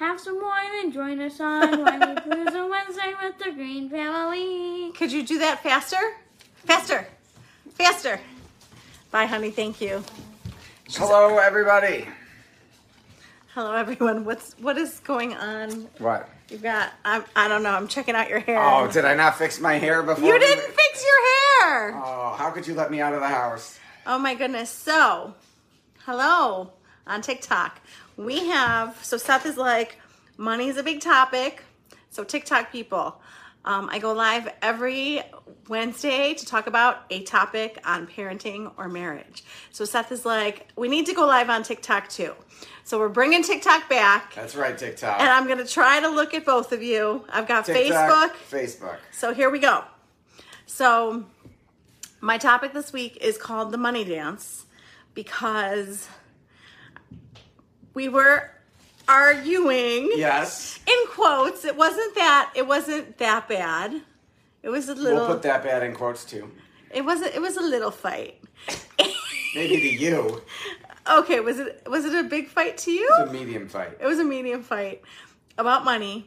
Have some wine and join us on Whinypaluza Wednesday with the Greene family. Could you do that faster? Faster. Faster. Bye, honey. Thank you. Hello, everybody. Hello, everyone. What's what is going on? What? You've got. I'm, I don't know. I'm checking out your hair. Oh, did I not fix my hair before? you didn't fix your hair. Oh, how could you let me out of the house? Oh my goodness. So, hello on TikTok. We have, so Seth is like, money is a big topic. So, TikTok people, um, I go live every Wednesday to talk about a topic on parenting or marriage. So, Seth is like, we need to go live on TikTok too. So, we're bringing TikTok back. That's right, TikTok. And I'm going to try to look at both of you. I've got TikTok, Facebook. Facebook. So here we go. So my topic this week is called the money dance because we were arguing Yes. in quotes. It wasn't that it wasn't that bad. It was a little We'll put that bad in quotes too. it wasn't it was a little fight. Maybe to you. okay, was it was it a big fight to you? It's a medium fight. It was a medium fight about money.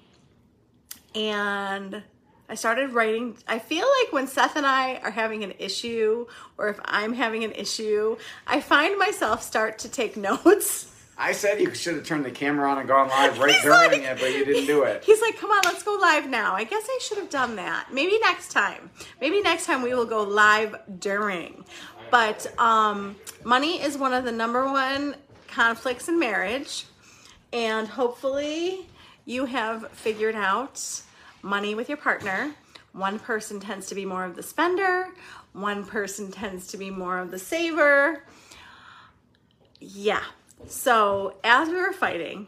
And I started writing. I feel like when Seth and I are having an issue, or if I'm having an issue, I find myself start to take notes. I said you should have turned the camera on and gone live right He's during like- it, but you didn't do it. He's like, come on, let's go live now. I guess I should have done that. Maybe next time. Maybe next time we will go live during. But um, money is one of the number one conflicts in marriage. And hopefully you have figured out money with your partner. One person tends to be more of the spender, one person tends to be more of the saver. Yeah. So as we were fighting,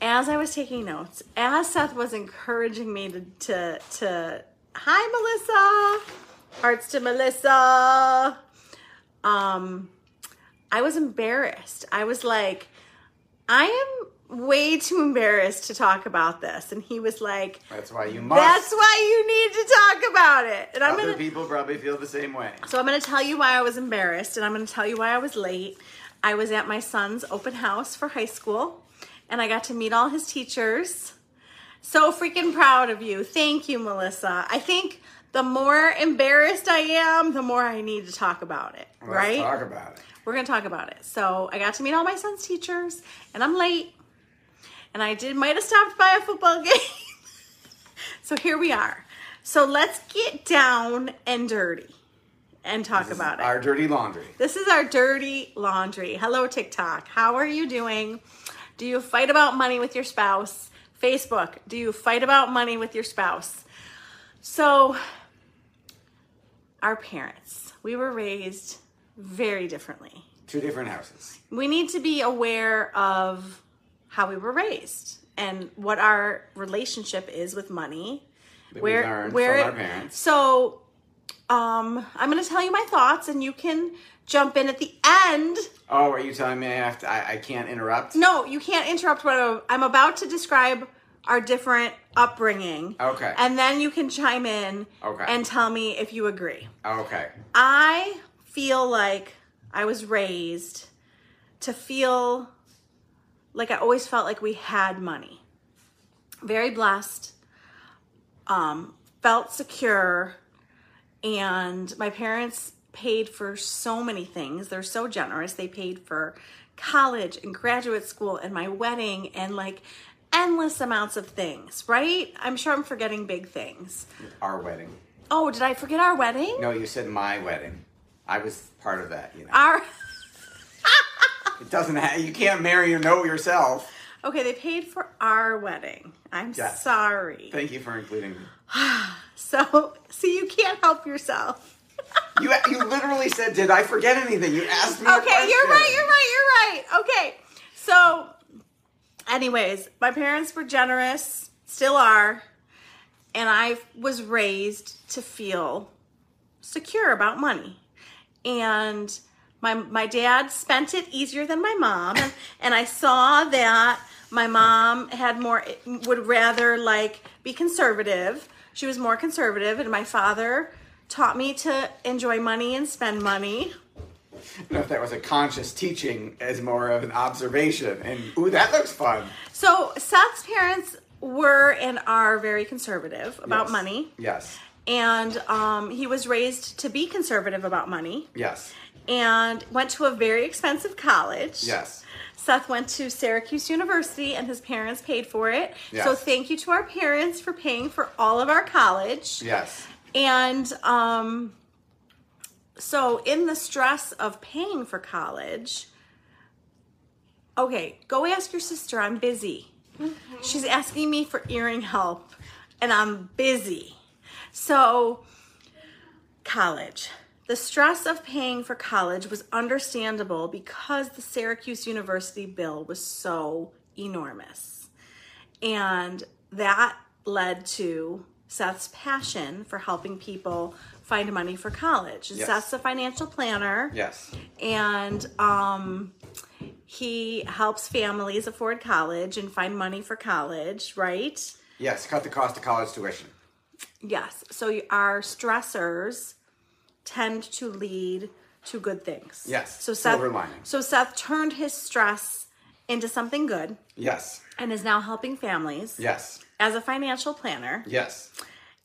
as I was taking notes, as Seth was encouraging me to to, to hi Melissa, hearts to Melissa. Um, I was embarrassed. I was like, I am way too embarrassed to talk about this, and he was like, That's why you must. "That's why you need to talk about it." And I'm Other gonna people probably feel the same way. so I'm going to tell you why I was embarrassed and I'm going to tell you why I was late. I was at my son's open house for high school and I got to meet all his teachers. So freaking proud of you. Thank you, Melissa. I think the more embarrassed I am, the more I need to talk about it, Let's right? talk about it. We're going to talk about it. So I got to meet all my son's teachers and I'm late. And I did might have stopped by a football game. so here we are. So let's get down and dirty and talk about it. Our dirty laundry. This is our dirty laundry. Hello, TikTok. How are you doing? Do you fight about money with your spouse? Facebook, do you fight about money with your spouse? So, our parents, we were raised very differently. Two different houses. We need to be aware of how we were raised and what our relationship is with money. That from our parents. So, um, I'm going to tell you my thoughts, and you can jump in at the end. Oh, are you telling me I have to? I, I can't interrupt. No, you can't interrupt what I'm- I'm about to describe our different upbringing. Okay. And then you can chime in Okay. and tell me if you agree. Okay. I feel like I was raised to feel like I always felt like we had money. Very blessed, um, felt secure, and my parents paid for so many things. They're so generous. They paid for college and graduate school and my wedding and like endless amounts of things, right? I'm sure I'm forgetting big things. Our wedding. Oh, did I forget our wedding? No, you said my wedding. I was part of that. You know, Our it doesn't. have, you can't marry or know yourself. Okay, they paid for our wedding. I'm Yes. sorry. Thank you for including me. So, see, you can't help yourself. You you literally said, "Did I forget anything?" You asked me. Okay, you're right, you're right, you're right. Okay. So, anyways, my parents were generous, still are, and I was raised to feel secure about money. And my my dad spent it easier than my mom, and, and I saw that my mom had more would rather like be conservative. She was more conservative, and my father taught me to enjoy money and spend money. I don't know if that was a conscious teaching as more of an observation. And ooh, that looks fun. So Seth's parents were and are very conservative about Yes. money, Yes. and um, he was raised to be conservative about money, Yes. and went to a very expensive college. Yes. Seth went to Syracuse University, and his parents paid for it. Yes. So thank you to our parents for paying for all of our college. Yes. And um, so, in the stress of paying for college, okay, go ask your sister. I'm busy. She's asking me for earring help, and I'm busy. So, college. The stress of paying for college was understandable because the Syracuse University bill was so enormous. And that led to Seth's passion for helping people find money for college. And Yes. Seth's a financial planner Yes. and um, he helps families afford college and find money for college, right? Yes. Cut the cost of college tuition. Yes. So our stressors tend to lead to good things. Yes. So Seth, Silver lining. so Seth turned his stress into something good Yes. and is now helping families Yes. as a financial planner. Yes.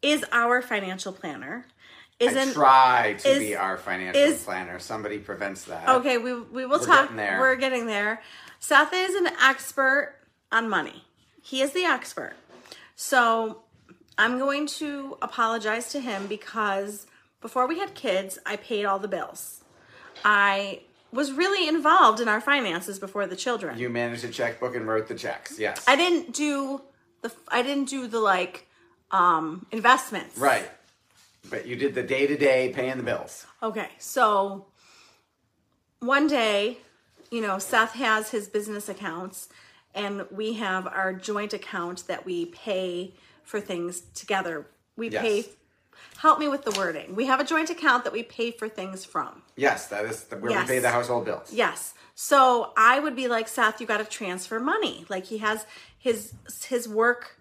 Is our financial planner. Is I try to is- be our financial is- planner. Somebody prevents that. Okay, we we will We're talk. getting there. We're getting there. Seth is an expert on money. He is the expert. So I'm going to apologize to him because before we had kids, I paid all the bills. I was really involved in our finances before the children. You managed a checkbook and wrote the checks. Yes. I didn't do the I didn't do the like um investments. right. But you did the day to day paying the bills. Okay, so one day, you know, Seth has his business accounts, and we have our joint account that we pay for things together. We Yes. pay. Help me with the wording. We have a joint account that we pay for things from. Yes, that is the, where Yes. we pay the household bills. Yes. So I would be like, Seth, you got to transfer money. Like he has his his work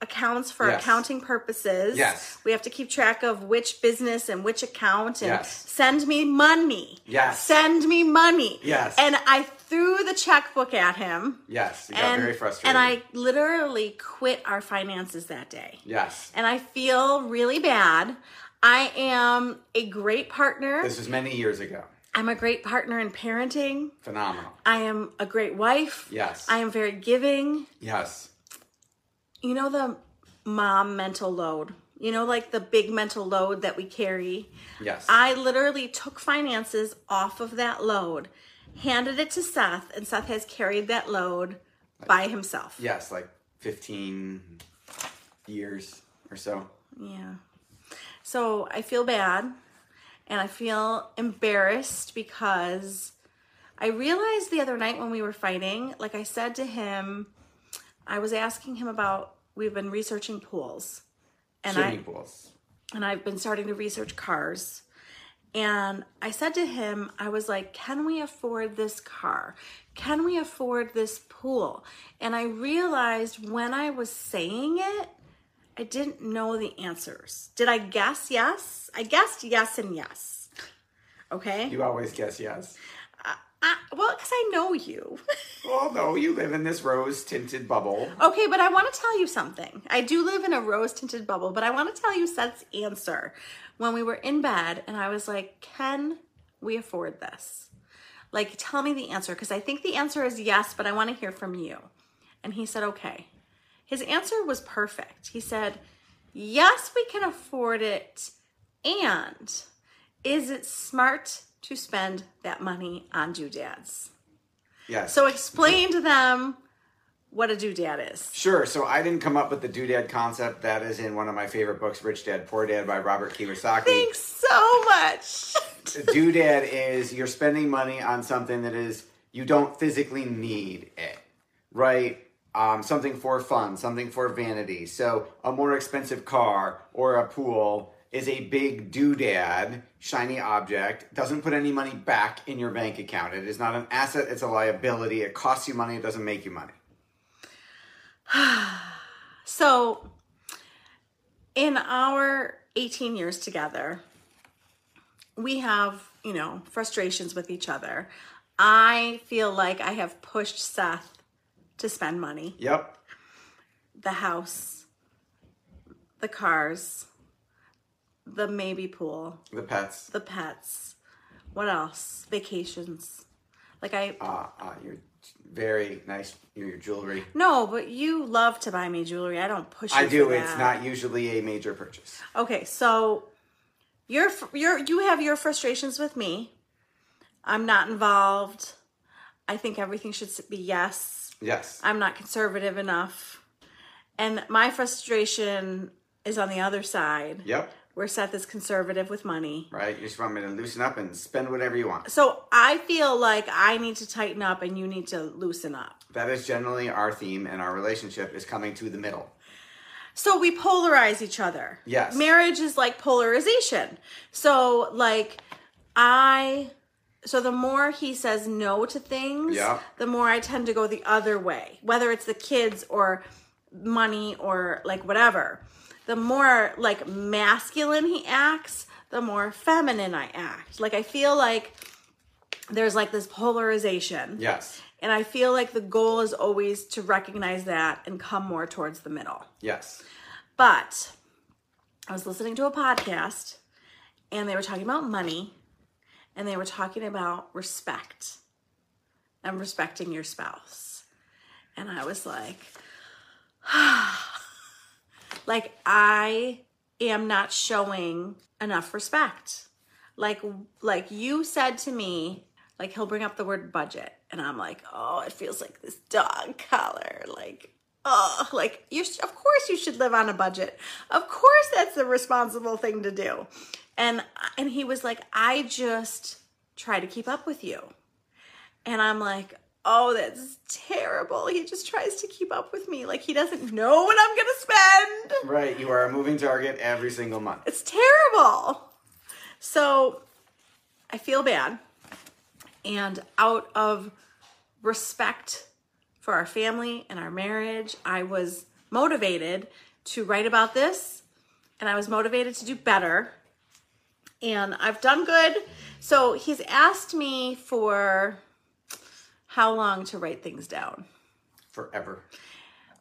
accounts for Yes. accounting purposes. Yes. We have to keep track of which business and which account and Yes. send me money. Yes. Send me money. Yes. And I threw the checkbook at him. Yes, you got and, very frustrated. and I literally quit our finances that day Yes. and I feel really bad. I am a great partner. This was many years ago. I'm a great partner in parenting. Phenomenal. I am a great wife. Yes. I am very giving. Yes. You know the mom mental load. You know, like the big mental load that we carry. Yes. I literally took finances off of that load, handed it to Seth, and Seth has carried that load by himself. yes, like 15 years or so. Yeah. So I feel bad and I feel embarrassed because I realized the other night when we were fighting, like I said to him, I was asking him about we've been researching pools. And Swimming I pools. and I've been starting to research cars. And I said to him, I was like, can we afford this car? Can we afford this pool? And I realized when I was saying it, I didn't know the answers. Did I guess yes? I guessed yes and yes. Okay. You always guess yes. I, well, because I know you. Well, no, you live in this rose tinted bubble. Okay, but I want to tell you something. I do live in a rose tinted bubble, but I want to tell you Seth's answer when we were in bed and I was like, Can we afford this? Like, tell me the answer because I think the answer is yes, but I want to hear from you. And he said, Okay. His answer was perfect. He said, Yes, we can afford it. And is it smart to spend that money on doodads? Yes. So explain to them what a doodad is. Sure. So I didn't come up with the doodad concept. That is in one of my favorite books, Rich Dad Poor Dad by Robert Kiyosaki. Thanks so much. doodad is you're spending money on something that is you don't physically need it, right? Um, something for fun, something for vanity. So a more expensive car or a pool is a big doodad, shiny object, doesn't put any money back in your bank account. It is not an asset, it's a liability. It costs you money, it doesn't make you money. so, in our 18 years together, we have, you know, frustrations with each other. I feel like I have pushed Seth to spend money. Yep. The house, the cars, the maybe pool, The pets. the pets. What else? Vacations. Like I Ah, Uh, uh, your very nice your, your jewelry. no, but you love to buy me jewelry. I don't push you. I do. It's not usually a major purchase. Okay, so you're you're you have your frustrations with me. I'm not involved. I think everything should be yes. Yes. I'm not conservative enough. And my frustration is on the other side, Yep. Where Seth is conservative with money. Right. You just want me to loosen up and spend whatever you want. So I feel like I need to tighten up and you need to loosen up. That is generally our theme and our relationship is coming to the middle. So we polarize each other. Yes. Marriage is like polarization. So like I so the more he says no to things, Yeah. the more I tend to go the other way. Whether it's the kids or money or like whatever. The more like masculine he acts, the more feminine I act. Like I feel like there's like this polarization. Yes. And I feel like the goal is always to recognize that and come more towards the middle. Yes. But I was listening to a podcast and they were talking about money and they were talking about respect and respecting your spouse. And I was like, ah, like I am not showing enough respect. Like like you said to me, like he'll bring up the word budget and I'm like, "Oh, it feels like this dog collar." Like oh, like you of course you should live on a budget. Of course that's the responsible thing to do. And and he was like, "I just try to keep up with you." And I'm like, "Oh, that's terrible. He just tries to keep up with me. Like he doesn't know what I'm going to spend." Right. You are a moving target every single month. It's terrible. So I feel bad. And out of respect for our family and our marriage, I was motivated to write about this and I was motivated to do better. And I've done good. So he's asked me for how long to write things down. Forever.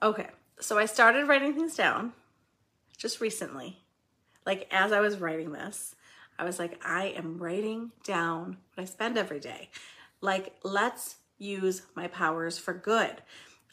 Okay. So I started writing things down just recently. Like as I was writing this, I was like, I am writing down what I spend every day. Like, let's use my powers for good.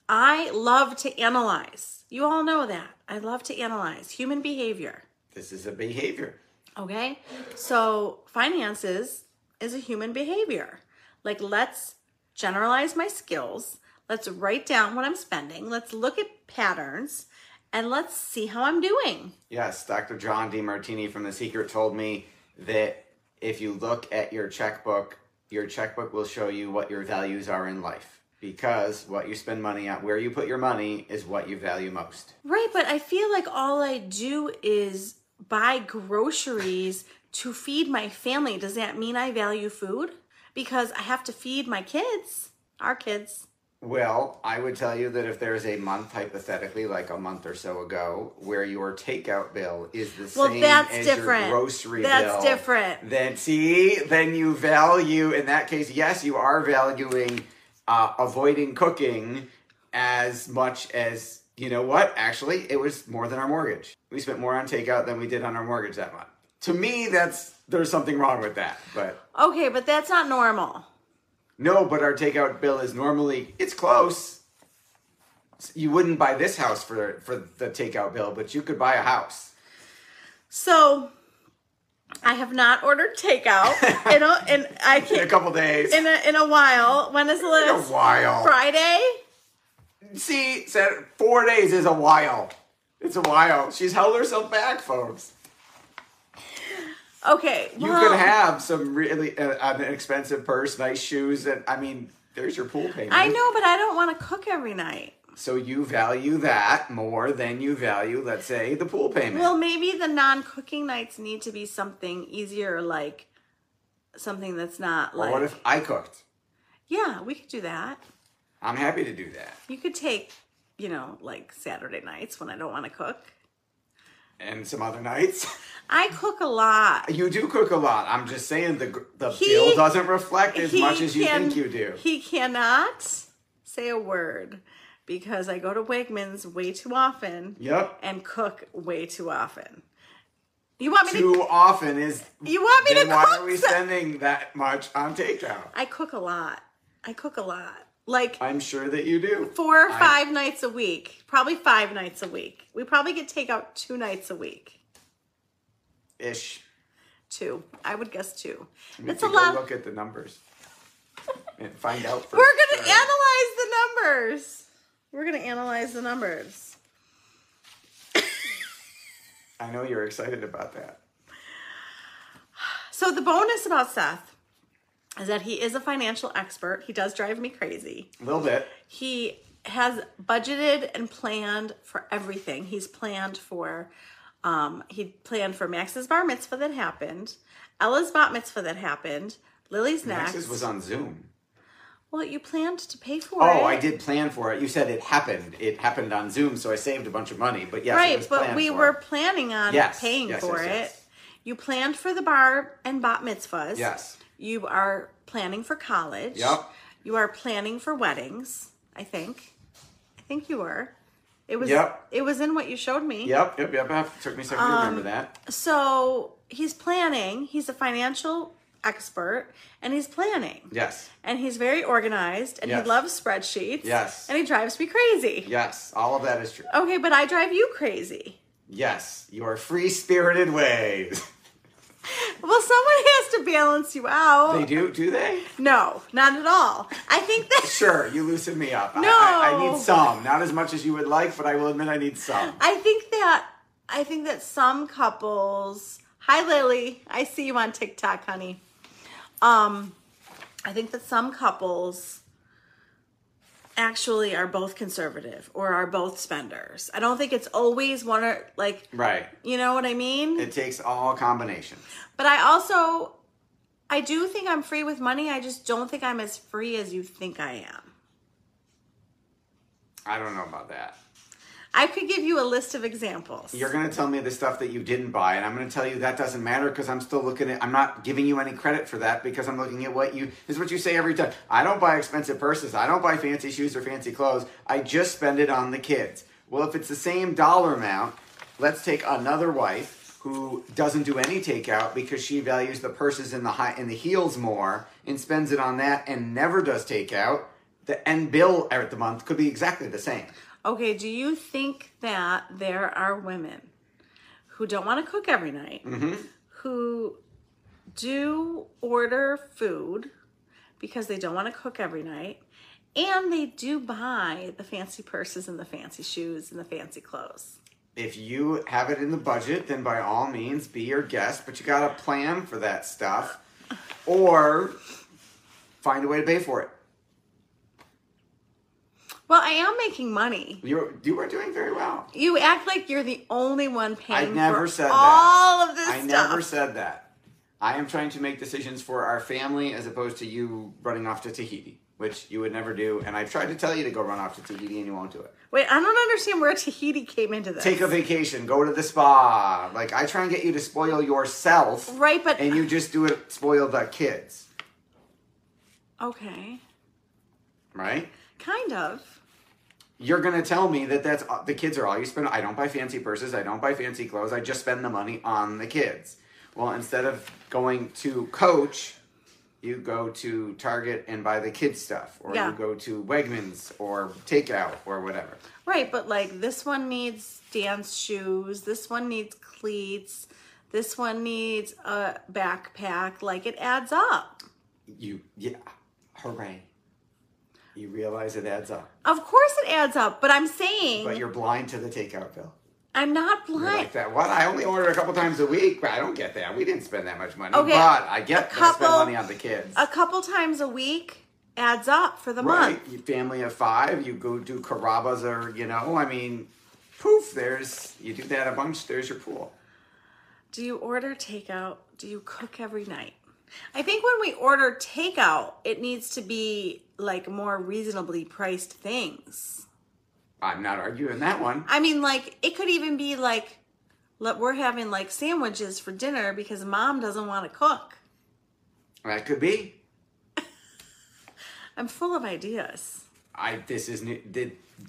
I love to analyze. You all know that. I love to analyze human behavior. This is a behavior. Okay. So, finances is a human behavior. Like, let's generalize my skills. Let's write down what I'm spending. Let's look at patterns and let's see how I'm doing. Yes, Dr. John Demartini from The Secret told me that if you look at your checkbook, your checkbook will show you what your values are in life. Because what you spend money on, where you put your money, is what you value most. Right. But I feel like all I do is buy groceries to feed my family. Does that mean I value food? Because I have to feed my kids, our kids. Well, I would tell you that if there's a month, hypothetically, like a month or so ago, where your takeout bill is the Well, same that's as different. your grocery That's bill, different. Then see, then you value. In that case, yes, you are valuing uh, avoiding cooking as much as you know what. Actually, it was more than our mortgage. We spent more on takeout than we did on our mortgage that month. To me, that's there's something wrong with that, but. Okay, but that's not normal. No, but our takeout bill is normally it's close. You wouldn't buy this house for for the takeout bill, but you could buy a house. So I have not ordered takeout in a, and I In a couple days. in a in a while. When is the In a while. Friday? See, said four days is a while. It's a while. She's held herself back, folks. Okay, You well, could have some really uh, an expensive purse, nice shoes, and I mean, there's your pool payment. I know, but I don't want to cook every night. So you value that more than you value, let's say, the pool payment. Well, maybe the non-cooking nights need to be something easier, like something that's not like. what if I cooked? yeah, we could do that. I'm happy to do that. You could take, you know, like Saturday nights when I don't want to cook. And some other nights. I cook a lot. You do cook a lot. I'm just saying the the He- bill doesn't reflect as much as you can- think you do. He cannot say a word because I go to Wegmans way too often Yep. and cook way too often. You want me to? Too often is. You want me to why cook? are we spending that much on takeout? I cook a lot. I cook a lot. Like I'm sure that you do. four or I- five nights a week. Probably five nights a week. We probably get takeout two nights a week. Ish. Two. I would guess two. I need That's a lot. look at the numbers and find out. For We're gonna sure. analyze the numbers. We're gonna analyze the numbers. I know you're excited about that. So the bonus about Seth is that he is a financial expert. He does drive me crazy. A little bit. He has budgeted and planned for everything. He's planned for um he planned for Max's bar mitzvah that happened, Ella's bat mitzvah that happened, Lily's next. Max's was on Zoom. well, you planned to pay for it. Oh, I did plan for it. You said it happened. It happened on Zoom, so I saved a bunch of money. But yes, it right, but we for. were planning on Yes, paying yes, for yes, it. yes. You planned for the bar and bat mitzvahs. Yes. You are planning for college. Yep. You are planning for weddings, I think. I think you were. It was Yep. it was in what you showed me. Yep, yep, yep, yep. Took me a second to Um, remember that. So he's planning. He's a financial expert and he's planning. Yes, And he's very organized and Yes. he loves spreadsheets. Yes. And he drives me crazy. yes, all of that is true. Okay, but I drive you crazy. Yes, your free spirited ways. Well, someone has to balance you out. they do, do they? No, not at all. I think that Sure, you loosen me up. I- No. I, I need some. Not as much as you would like, but I will admit I need some. I think that I think that some couples. Hi, Lily. I see you on TikTok, honey. Um, I think that some couples actually are both conservative or are both spenders. I don't think it's always one or like Right. you know what I mean. It takes all combinations. But I also I do think I'm free with money. I just don't think I'm as free as you think I am. I don't know about that. I could give you a list of examples. You're going to tell me the stuff that you didn't buy, and I'm going to tell you that doesn't matter because I'm still looking at. I'm not giving you any credit for that because I'm looking at what you. Is what you say every time. I don't buy expensive purses. I don't buy fancy shoes or fancy clothes. I just spend it on the kids. Well, if it's the same dollar amount, let's take another wife who doesn't do any takeout because she values the purses and the high and the heels more and spends it on that and never does takeout. The end bill at the month could be exactly the same. Okay, do you think that there are women who don't want to cook every night, Mm-hmm. who do order food because they don't want to cook every night, and they do buy the fancy purses and the fancy shoes and the fancy clothes? if you have it in the budget, then by all means be your guest, but you got to plan for that stuff or find a way to pay for it. Well, I am making money. You you are doing very well. You act like you're the only one paying. I never for said that. all of this I stuff. never said that. I am trying to make decisions for our family as opposed to you running off to Tahiti, which you would never do. And I've tried to tell you to go run off to Tahiti and you won't do it. Wait, I don't understand where Tahiti came into this. Take a vacation, go to the spa. Like I try and get you to spoil yourself. Right, but- and you just do it spoil the kids, Okay. right? Kind of. You're gonna tell me that that's uh, the kids are all you spend. I don't buy fancy purses. I don't buy fancy clothes. I just spend the money on the kids. Well, instead of going to Coach, you go to Target and buy the kids stuff, or Yeah. you go to Wegmans or Takeout or whatever. Right, but like this one needs dance shoes, this one needs cleats, this one needs a backpack. Like it adds up. You yeah, hooray! You realize it adds up, Of course it adds up, but I'm saying but you're blind to the takeout bill. I'm not You're blind. like that. What? I only order a couple times a week, I don't get that. We didn't spend that much money. Okay, But I get a that spend couple- money on the kids. A couple times a week adds up for the right. month. You family of five, you go do Carrabba's or, you know, I mean, poof, there's, you do that a bunch, there's your pool. Do you order takeout? Do you cook every night? I think when we order takeout, it needs to be like more reasonably priced things. I'm not arguing that one. I mean, like it could even be like, let we're having like sandwiches for dinner because mom doesn't want to cook. That could be. I'm full of ideas. I, this is new.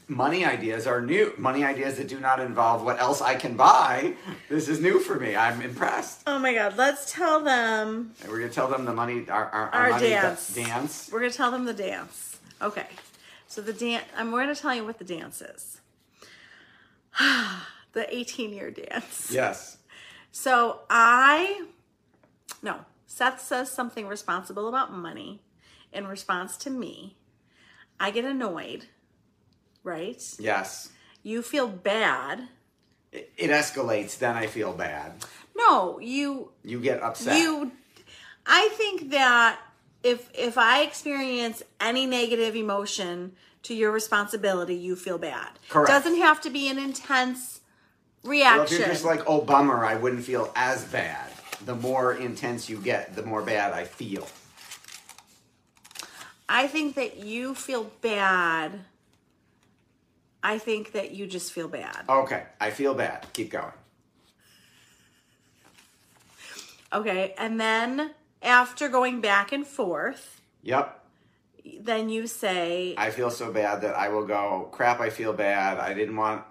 Money ideas are new. Money ideas that do not involve what else I can buy. This is new for me. I'm impressed. Oh my god, let's tell them And we're going to tell them the money, our, our, our, our money dance. dance. We're gonna tell them the dance. Okay. So the dance I'm we're gonna tell you what the dance is. the 18 year dance. Yes. So I no, Seth says something responsible about money in response to me. I get annoyed, right? Yes. You feel bad. It, it escalates, then I feel bad. No, you You get upset. you I think that if if I experience any negative emotion to your responsibility, you feel bad. Correct. Doesn't have to be an intense Well, if reaction. you're just like, oh, bummer, I wouldn't feel as bad. The more intense you get, the more bad I feel. I think that you feel bad. I think that you just feel bad. Okay, I feel bad. Keep going. Okay, and then after going back and forth, Yep. then you say, I feel so bad that I will go, crap, I feel bad. I didn't want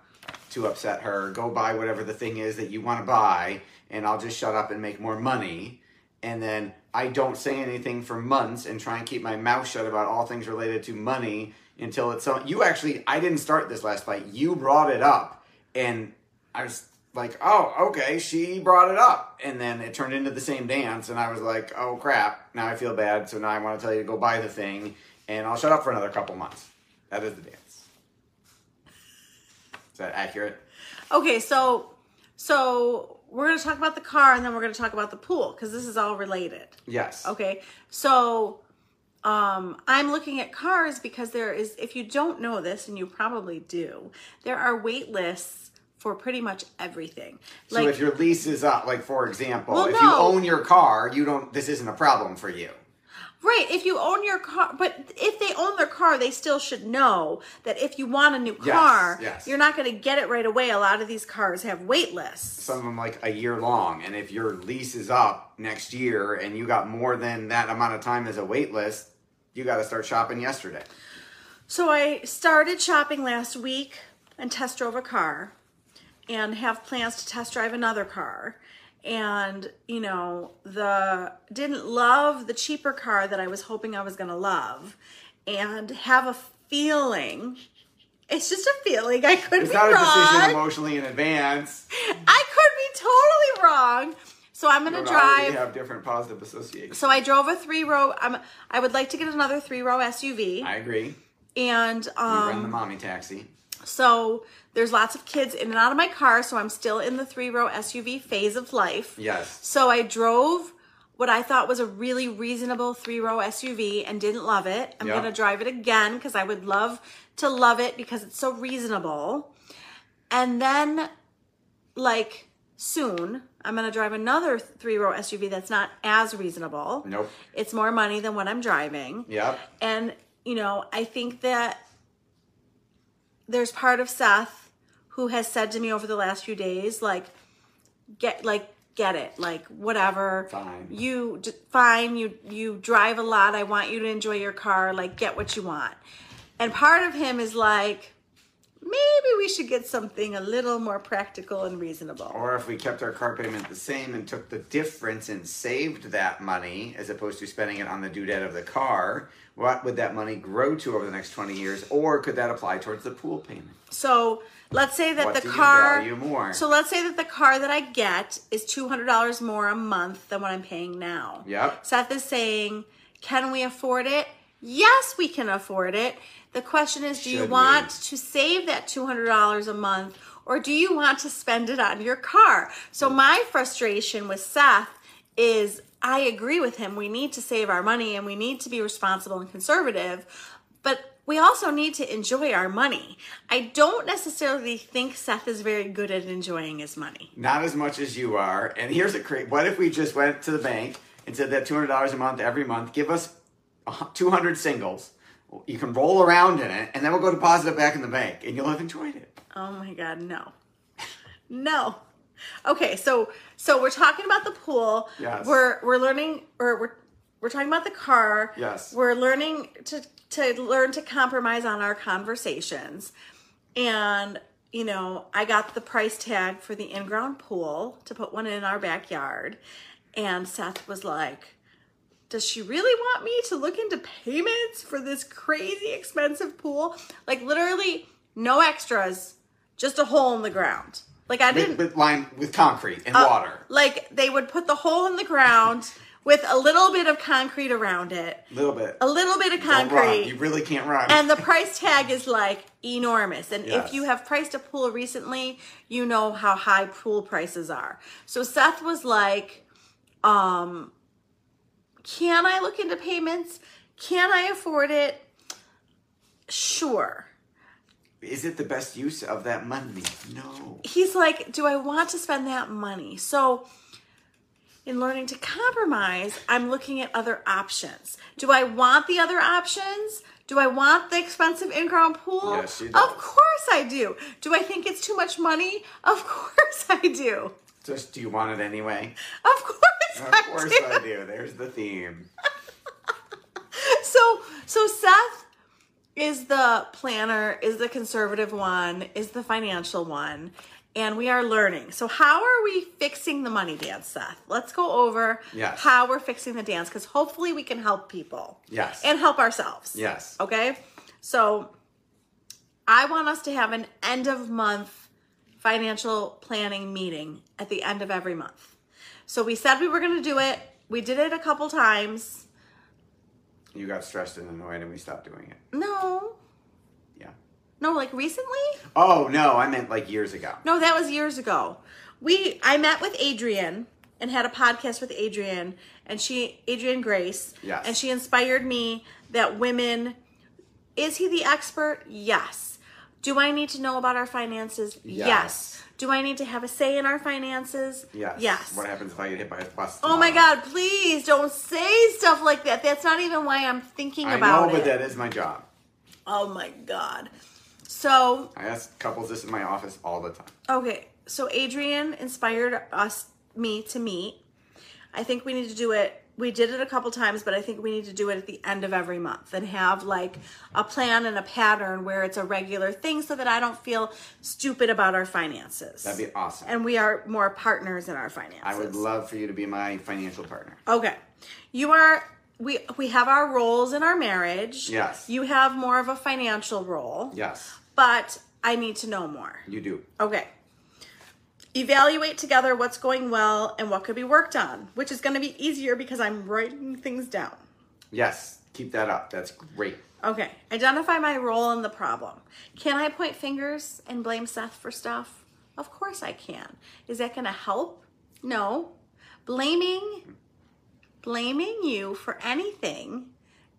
to upset her. Go buy whatever the thing is that you want to buy, and I'll just shut up and make more money. And then I don't say anything for months and try and keep my mouth shut about all things related to money until it's so. You actually, I didn't start this last fight. You brought it up, and I was like, oh, okay, she brought it up. And then it turned into the same dance, and I was like, oh crap, now I feel bad, so now I want to tell you to go buy the thing, and I'll shut up for another couple months. That is the dance. Is that accurate? okay, so so we're gonna talk about the car and then we're gonna talk about the pool because this is all related. Yes. Okay, so um, I'm looking at cars because there is, if you don't know this, and you probably do, there are wait lists for pretty much everything. So if your lease is up, like for example, Well, if you own your car, you don't. This isn't a problem for you. Right, if you own your car, but if they own their car, they still should know that if you want a new car, Yes, yes. you're not going to get it right away. A lot of these cars have wait lists. Some of them like a year long, and if your lease is up next year and you got more than that amount of time as a wait list, you got to start shopping yesterday. So I started shopping last week and test drove a car and have plans to test drive another car. And, you know, the didn't love the cheaper car that I was hoping I was going to love and have a feeling it's just a feeling. I could It's be wrong. It's not a decision emotionally in advance. I could be totally wrong. So I'm going to But already drive have different positive associations. so I drove a three row. I'm, I would like to get another three row SUV, I agree. and You um, run the mommy taxi. so there's lots of kids in and out of my car. So I'm still in the three row SUV phase of life. Yes. So I drove what I thought was a really reasonable three row SUV and didn't love it. I'm Yeah. gonna drive it again because I would love to love it because it's so reasonable. And then, like soon. I'm going to drive another three row SUV that's not as reasonable. Nope. It's more money than what I'm driving. Yep. And, you know, I think that there's part of Seth who has said to me over the last few days, like, get, like, get it, like, whatever. Fine. You, d- fine, you, you drive a lot. I want you to enjoy your car. Like, get what you want. And part of him is like, maybe we should get something a little more practical and reasonable. Or if we kept our car payment the same and took the difference and saved that money as opposed to spending it on the doodad of the car, what would that money grow to over the next 20 years? Or could that apply towards the pool payment? So let's say that What the do you car. So let's say that the car that I get is two hundred dollars more a month than what I'm paying now. Yep. Seth is saying, can we afford it? Yes, we can afford it. The question is, do you want we? to save that two hundred dollars a month, or do you want to spend it on your car? So my frustration with Seth is, I agree with him. We need to save our money and we need to be responsible and conservative, but we also need to enjoy our money. I don't necessarily think Seth is very good at enjoying his money. Not as much as you are. And here's a great what if we just went to the bank and said that $200 a month every month, give us 200 singles. You can roll around in it, and then we'll go deposit it back in the bank, and you'll have enjoyed it. Oh my god, no. No. Okay, so so we're talking about the pool. Yes. We're we're learning or we're we're talking about the car. Yes. We're learning to to learn to compromise on our conversations. And you know, I got the price tag for the in-ground pool to put one in our backyard. And Seth was like, does she really want me to look into payments for this crazy expensive pool? Like literally no extras, just a hole in the ground. Like I didn't with lined with concrete and uh, water. Like they would put the hole in the ground with a little bit of concrete around it, A little bit. a little bit of concrete. You really can't run. and the price tag is like enormous. And Yes. if you have priced a pool recently, you know how high pool prices are. So Seth was like, um, can I look into payments? Can I afford it? Sure. Is it the best use of that money? No. He's like, do I want to spend that money? So in learning to compromise, I'm looking at other options. Do I want the other options? Do I want the expensive in-ground pool? Yes, she Of course I do. Do I think it's too much money? Of course I do. Just do you want it anyway? Of course Of I course do. I do. There's the theme. So so Seth is the planner, is the conservative one, is the financial one, and we are learning. So how are we fixing the money dance, Seth? Let's go over Yes. how we're fixing the dance because hopefully we can help people. Yes. And help ourselves. Yes. Okay? So I want us to have an end of month financial planning meeting at the end of every month. So we said we were going to do it. We did it a couple times. You got stressed and annoyed and we stopped doing it. No. Yeah. No, like recently? Oh, no, I meant like years ago. No, that was years ago. We I met with Adrian and had a podcast with Adrian and she Adrian Grace. Yes. And she inspired me that women is he the expert? Yes. Do I need to know about our finances? Yes. Do I need to have a say in our finances? Yes. Yes. What happens if I get hit by a bus? Oh my god, please don't say stuff like that. That's not even why I'm thinking I about know, but that is my job. oh my god. So I ask couples this in my office all the time. Okay, so Adrian inspired us, me to meet. I think we need to do it. We did it a couple times, but I think we need to do it at the end of every month and have like a plan and a pattern where it's a regular thing so that I don't feel stupid about our finances. That'd be awesome. And we are more partners in our finances. I would love for you to be my financial partner. Okay. You are we we have our roles in our marriage. Yes. You have more of a financial role. Yes, But I need to know more. you do. Okay. Evaluate together what's going well and what could be worked on, which is going to be easier because I'm writing things down. Yes, keep that up. That's great. Okay. Identify my role in the problem. Can I point fingers and blame Seth for stuff? Of course I can. Is that going to help? No. Blaming blaming you for anything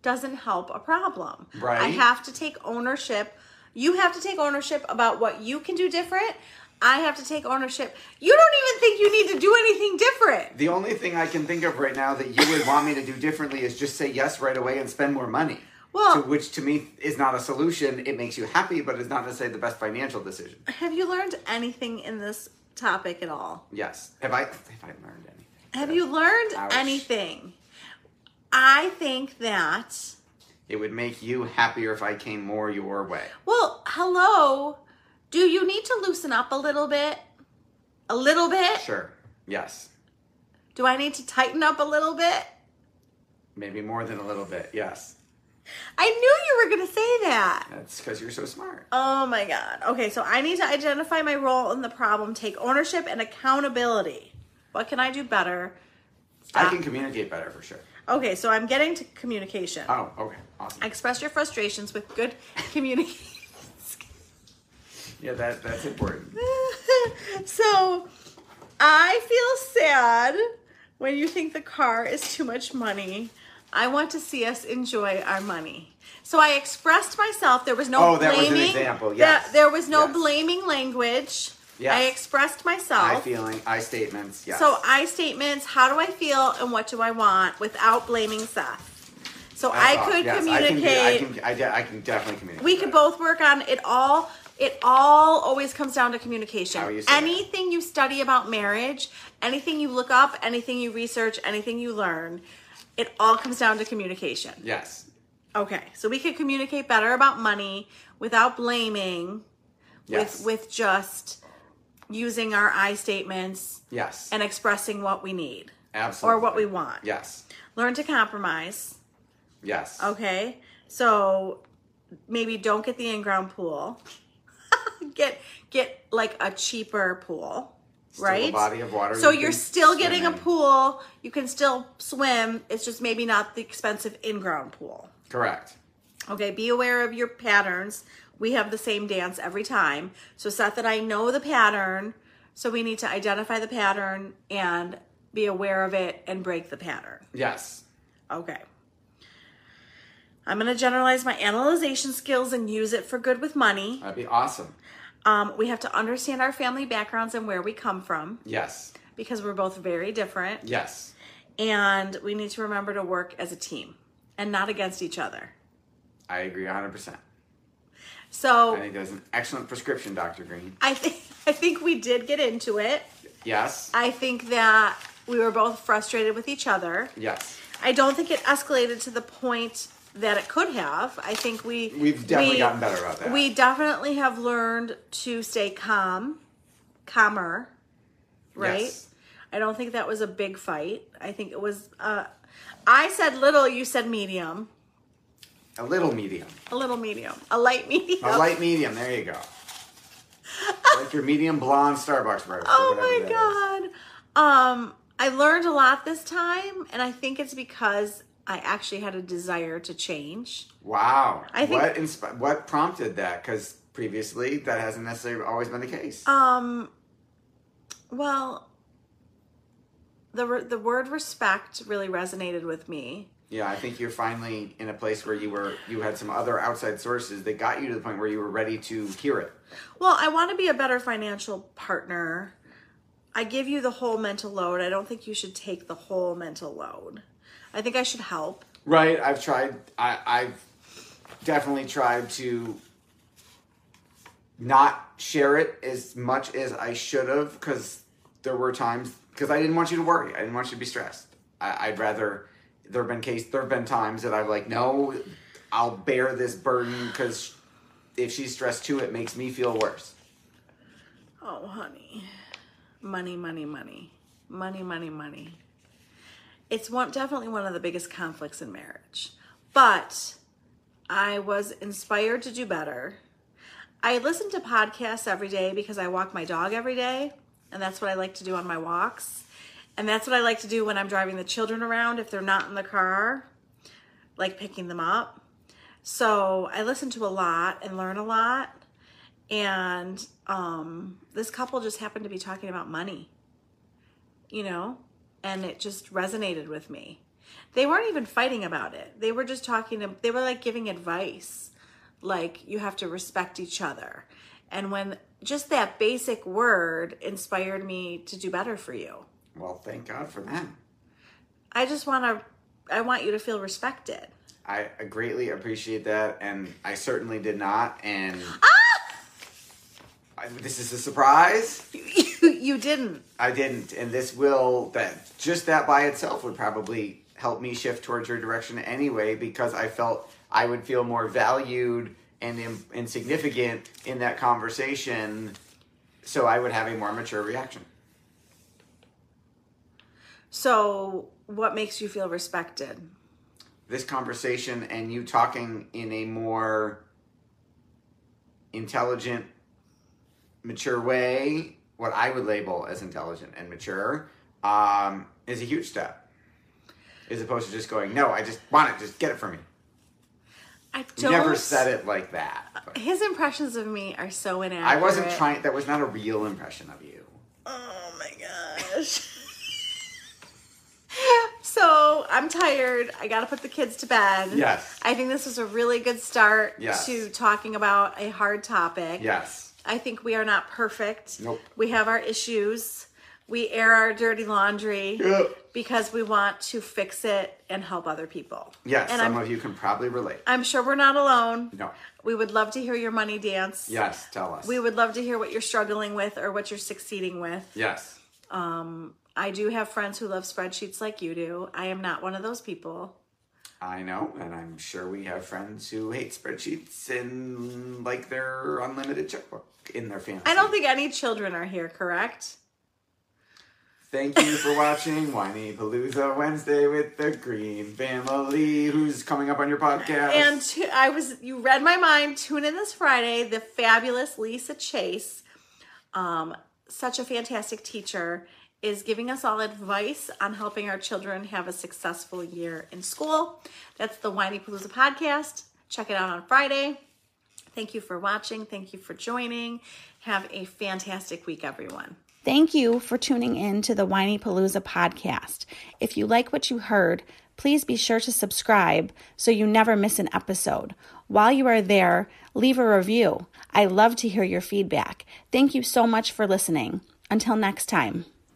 doesn't help a problem. Right. I have to take ownership. You have to take ownership about what you can do different. I have to take ownership. You don't even think you need to do anything different. The only thing I can think of right now that you would want me to do differently is just say yes right away and spend more money. Well- to, which to me is not a solution. It makes you happy, but it's not necessarily the best financial decision. Have you learned anything in this topic at all? Yes. Have I? Have I learned anything? Have you learned Ouch. anything? I think that, It would make you happier if I came more your way. well, hello. Do you need to loosen up a little bit? A little bit? Sure. Yes. Do I need to tighten up a little bit? Maybe more than a little bit. Yes. I knew you were going to say that. That's because you're so smart. Oh my God. Okay, so I need to identify my role in the problem, take ownership and accountability. What can I do better? I can communicate better for sure. Okay, so I'm getting to communication. Oh, okay. Awesome. Express your frustrations with good communication. Yeah, that that's important. so I feel sad when you think the car is too much money. I want to see us enjoy our money. So I expressed myself. There was no Oh, that was an blaming. example, That- yes. there was no Yes. blaming language. Yes. I expressed myself. I feeling, I statements. Yes. So I statements, how do I feel and what do I want without blaming Seth. So I, thought- could yes, communicate. I can, I can, I, I can definitely communicate. we could both work on it all. It all always comes down to communication. You anything you study about marriage, anything you look up, anything you research, anything you learn, it all comes down to communication. Yes. Okay, so we could communicate better about money without blaming, Yes. with with just using our I statements yes. and expressing what we need Absolutely. or what we want. Yes. Learn to compromise. Yes. Okay, so maybe don't get the in-ground pool. Get get like a cheaper pool, Still right? body of water So you you're can still swim getting a in. pool. You can still swim. It's just maybe not the expensive in-ground pool. Correct. Okay, be aware of your patterns. We have the same dance every time. So Seth and I know the pattern. So we need to identify the pattern and be aware of it and break the pattern. Yes. Okay. I'm going to generalize my analyzation skills and use it for good with money. That'd be awesome. Um, we have to understand our family backgrounds and where we come from Yes. because we're both very different. Yes. And we need to remember to work as a team and not against each other. I agree 100%. So I think that's an excellent prescription, Dr. Greene. I think I think we did get into it. Yes. I think that we were both frustrated with each other. Yes. I don't think it escalated to the point that it could have. I think we We've definitely we- gotten better about that. We definitely have learned to stay calm, calmer, right? Yes. I don't think that was a big fight. I think it was. Uh, I said little, you said medium. A little medium. A little medium, a light medium. A light medium. There you go. like your medium blonde Starbucks or Oh my god. Um, I learned a lot this time, and I think it's because I actually had a desire to change. Wow. I think- what insp- what prompted that? Because previously that hasn't necessarily always been the case. Um, well, the re- the word respect really resonated with me. yeah, I think you're finally in a place where you were you had some other outside sources that got you to the point where you were ready to hear it. Well, I want to be a better financial partner. I give you the whole mental load. I don't think you should take the whole mental load. I think I should help. Right. I've tried. I, I've definitely tried to not share it as much as I should have because there were times because I didn't want you to worry. I didn't want you to be stressed. I, I'd rather there have been case there have been times that I've like no, I'll bear this burden because if she's stressed too, it makes me feel worse. Oh, honey. Money, money, money. Money, money, money. It's one definitely one of the biggest conflicts in marriage. But I was inspired to do better. I listen to podcasts every day because I walk my dog every day, and that's what I like to do on my walks. And that's what I like to do when I'm driving the children around if they're not in the car, like picking them up. So I listen to a lot and learn a lot and um, this couple just happened to be talking about money, you know, and it just resonated with me. They weren't even fighting about it. They were just talking. They were like giving advice, like you have to respect each other, and when just that basic word inspired me to do better for you. Well, thank God for that. I just want to I want you to feel respected. I greatly appreciate that, and I certainly did not. And I, this is a surprise. you, you didn't. I didn't, and this will that just that by itself would probably help me shift towards your direction anyway, because I felt I would feel more valued and in, insignificant in that conversation, so I would have a more mature reaction. So, what makes you feel respected? This conversation and you talking in a more intelligent, mature way, what I would label as intelligent and mature, um, is a huge step. As opposed to just going, no, I just want it, just get it for me. I never said it like that. but His impressions of me are so inaccurate. I wasn't trying, that was not a real impression of you. Oh my gosh. so I'm tired. I got to put the kids to bed. Yes. I think this was a really good start Yes. to talking about a hard topic. Yes. I think we are not perfect. Nope. We have our issues. We air our dirty laundry Yep. because we want to fix it and help other people. Yes, And some I'm, of you can probably relate. I'm sure we're not alone. No. We would love to hear your money dance. Yes, tell us. We would love to hear what you're struggling with or what you're succeeding with. yes. Um, I do have friends who love spreadsheets like you do. I am not one of those people. I know, and I'm sure we have friends who hate spreadsheets and like their unlimited checkbook in their family. I don't think any children are here, correct? Thank you for watching Whinypaluza Wednesday with the Greene Family. Who's coming up on your podcast? And I was you read my mind. Tune in this Friday. The fabulous Lisa Chase, um, such a fantastic teacher, is giving us all advice on helping our children have a successful year in school. That's the Whinypaluza podcast. Check it out on Friday. Thank you for watching. Thank you for joining. Have a fantastic week, everyone. Thank you for tuning in to the Whinypaluza podcast. If you like what you heard, please be sure to subscribe so you never miss an episode. While you are there, leave a review. I love to hear your feedback. Thank you so much for listening. Until next time.